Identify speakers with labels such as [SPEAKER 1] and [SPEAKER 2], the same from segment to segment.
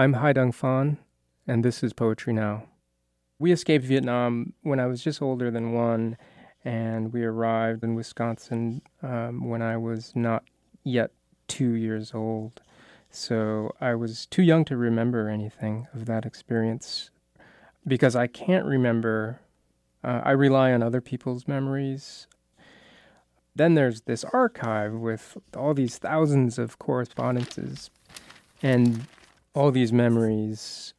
[SPEAKER 1] I'm Hai-Dang Phan, and this is Poetry Now. We escaped Vietnam when I was just older than one, and we arrived in Wisconsin um, when I was not yet two years old. So I was too young to remember anything of that experience because I can't remember. Uh, I rely on other people's memories. Then there's this archive with all these thousands of correspondences and all these memories.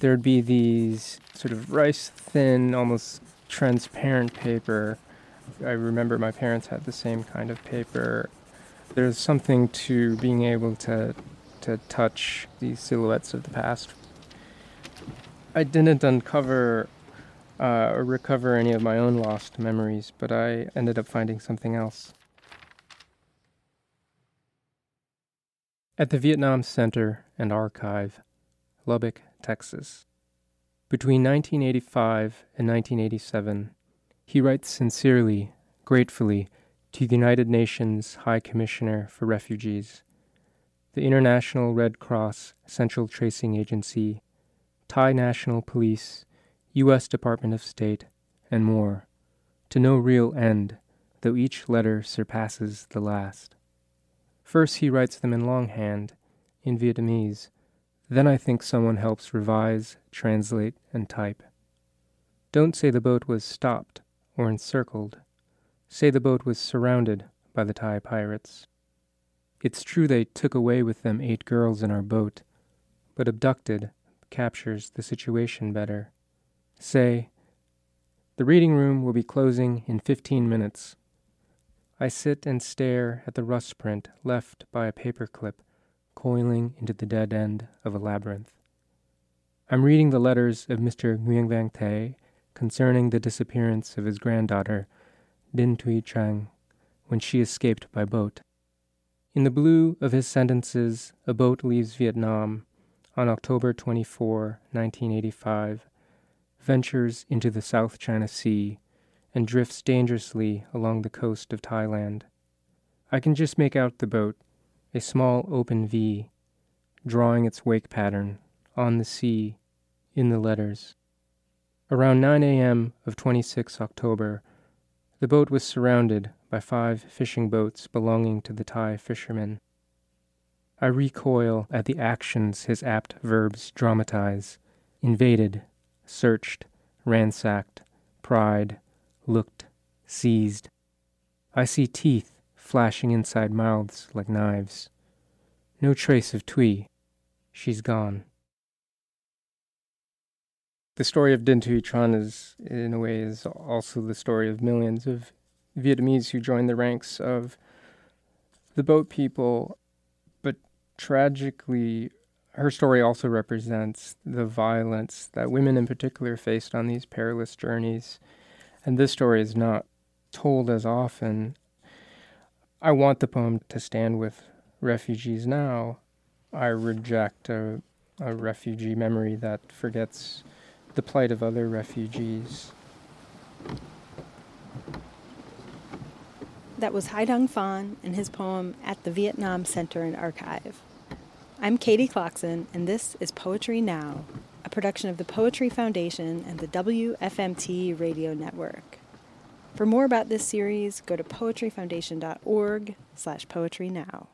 [SPEAKER 1] There'd be these sort of rice thin, almost transparent paper. I remember my parents had the same kind of paper there's something to being able to to touch these silhouettes of the past. I didn't uncover uh, or recover any of my own lost memories, but I ended up finding something else. At the Vietnam Center and Archive, Lubbock, Texas. Between 1985 and 1987, he writes sincerely, gratefully, to the United Nations High Commissioner for Refugees, the International Red Cross Central Tracing Agency, Thai National Police, U.S. Department of State, and more, to no real end, though each letter surpasses the last. First, he writes them in longhand, in Vietnamese. Then I think someone helps revise, translate, and type. Don't say the boat was stopped or encircled say the boat was surrounded by the Thai pirates. It's true they took away with them eight girls in our boat, but abducted captures the situation better. Say, the reading room will be closing in fifteen minutes. I sit and stare at the rust print left by a paper clip coiling into the dead end of a labyrinth. I'm reading the letters of Mr. Nguyen Vang Tay concerning the disappearance of his granddaughter Dinh Thuy Trang when she escaped by boat. In the blue of his sentences, a boat leaves Vietnam on October 24, 1985, ventures into the South China Sea, and drifts dangerously along the coast of Thailand. I can just make out the boat, a small open V, drawing its wake pattern on the sea in the letters. Around 9 a.m. of 26 October, the boat was surrounded by five fishing boats belonging to the Thai fishermen. I recoil at the actions his apt verbs dramatize invaded, searched, ransacked, pried, looked, seized. I see teeth flashing inside mouths like knives. No trace of Thuy. She's gone. The story of Dinh Thuy Tran is, in a way, is also the story of millions of Vietnamese who joined the ranks of the boat people. But tragically, her story also represents the violence that women in particular faced on these perilous journeys. And this story is not told as often. I want the poem to stand with refugees now. I reject a, a refugee memory that forgets the plight of other refugees.
[SPEAKER 2] That was Hai-Dang Phan and his poem At the Vietnam Center and Archive. I'm Katie Clarkson, and this is Poetry Now, a production of the Poetry Foundation and the WFMT Radio Network. For more about this series, go to poetryfoundation.org slash poetry now.